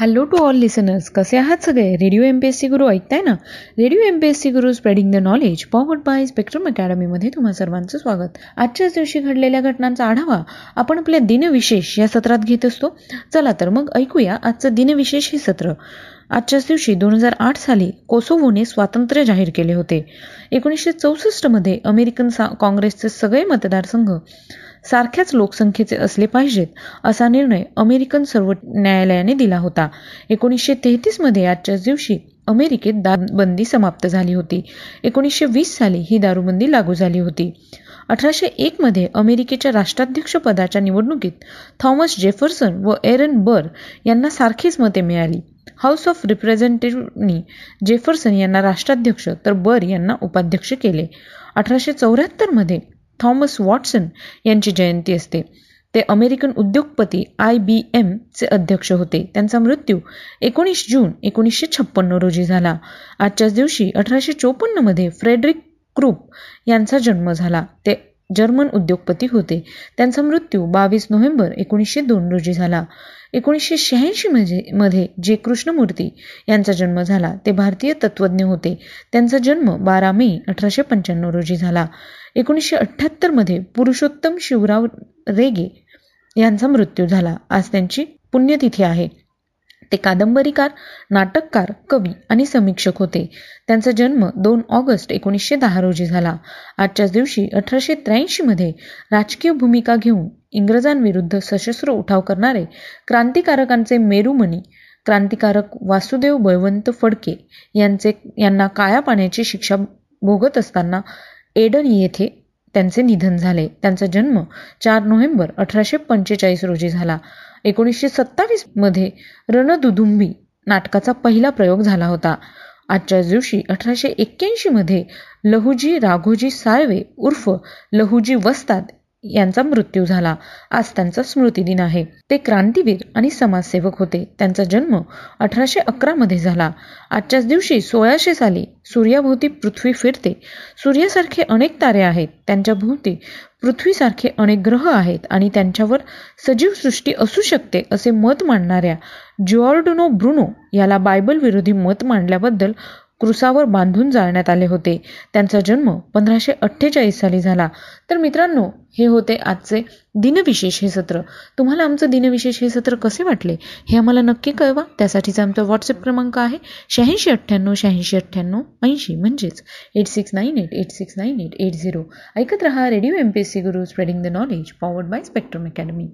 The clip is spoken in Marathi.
हॅलो टू ऑल लिसनर्स कसे आहात सगळे? Radio M P S C Guru ऐकताय ना? Radio M P S C Guru spreading the knowledge powered by Spectrum अकॅडमीमध्ये तुम्हा सर्वांचं स्वागत. आजच्याच दिवशी घडलेल्या घटनांचा आढावा आपण आपल्या दिनविशेष या सत्रात घेत असतो. चला तर मग ऐकूया आजचं दिनविशेष हे सत्र. आजच्याच दिवशी दोन हजार आठ साली कोसोवोने स्वातंत्र्य जाहीर केले होते. एकोणीसशे चौसष्टमध्ये अमेरिकन सा काँग्रेसचे सगळे मतदारसंघ सारख्याच लोकसंख्येचे असले पाहिजेत असा निर्णय अमेरिकन सर्व न्यायालयाने दिला होता. एकोणीसशे तेहतीसमध्ये आजच्याच दिवशी अमेरिकेत दारूबंदी समाप्त झाली होती. एकोणीसशे वीस साली ही दारूबंदी लागू झाली होती. अठराशे एकमध्ये अमेरिकेच्या राष्ट्राध्यक्ष पदाच्या निवडणुकीत थॉमस जेफरसन व एरन बर यांना सारखीच मते मिळाली. हाऊस ऑफ रिप्रेझेंटेटिव्हनी जेफरसन यांना राष्ट्राध्यक्ष तर बर यांना उपाध्यक्ष केले. अठराशे चौऱ्याहत्तरमध्ये थॉमस वॉटसन यांची जयंती असते. ते अमेरिकन उद्योगपती आय बी एमचे अध्यक्ष होते. त्यांचा मृत्यू एकोणीस जून एकोणीसशे छप्पन्न रोजी झाला. आजच्याच दिवशी अठराशे चोपन्नमध्ये फ्रेडरिक क्रूप यांचा जन्म झाला. ते जर्मन उद्योगपती होते. त्यांचा मृत्यू बावीस नोव्हेंबर एकोणीसशे दोन रोजी झाला. एकोणीसशे शहाऐंशी मध्ये मध्ये जे कृष्णमूर्ती यांचा जन्म झाला ते भारतीय तत्त्वज्ञ होते. त्यांचा जन्म बारा मे अठराशे पंच्याण्णव रोजी झाला. एकोणीसशे अठ्ठ्याहत्तरमध्ये पुरुषोत्तम शिवराव रेगे यांचा मृत्यू झाला. आज त्यांची पुण्यतिथी आहे. ते कादंबरीकार नाटककार कवी आणि समीक्षक होते. त्यांचा जन्म दोन ऑगस्ट एकोणीसशे दहा रोजी झाला. आजच्याच दिवशी अठराशे त्र्याऐंशीमध्ये राजकीय भूमिका घेऊन इंग्रजांविरुद्ध सशस्त्र उठाव करणारे क्रांतिकारकांचे मेरुमणी क्रांतिकारक वासुदेव बळवंत फडके यांचे यांना काळ्या पाण्याची शिक्षा भोगत असताना एडन येथे त्यांचे निधन झाले. त्यांचा जन्म चार नोव्हेंबर अठराशे पंचेचाळीस रोजी झाला. एकोणीसशे सत्तावीसमध्ये रणदुदुंबी नाटकाचा पहिला प्रयोग झाला होता. आजच्याच दिवशी अठराशे एक्क्याऐंशीमध्ये लहुजी राघोजी साळवे उर्फ लहुजी वस्ताद यांचा मृत्यू झाला. आज त्यांचा स्मृतिदिन आहे. ते क्रांतीवीर आणि समाजसेवक होते. त्यांचा जन्म अठराशे अकरामध्ये झाला. आजच्याच दिवशी सोळाशे साली सूर्याभोवती पृथ्वी फिरते. सूर्यासारखे अनेक तारे आहेत. त्यांच्या भोवती पृथ्वीसारखे अनेक ग्रह आहेत आणि त्यांच्यावर सजीव सृष्टी असू शकते असे मत मांडणाऱ्या जॉर्डनो ब्रुनो याला बायबल विरोधी मत मांडल्याबद्दल क्रुसावर बांधून जाळण्यात आले होते. त्यांचा जन्म पंधराशे अठ्ठेचाळीस साली झाला. तर मित्रांनो हे होते आजचे दिनविशेष हे सत्र. तुम्हाला आमचं दिनविशेष हे सत्र कसे वाटले हे आम्हाला नक्की कळवा. त्यासाठीचा आमचा व्हॉट्सअप क्रमांक आहे शहाऐंशी अठ्ठ्याण्णव शहाऐंशी अठ्ठ्याण्णव ऐंशी. म्हणजेच eight six nine eight eight six nine eight eight zero ऐकत रहा radio M P S C Guru spreading the knowledge powered by Spectrum Academy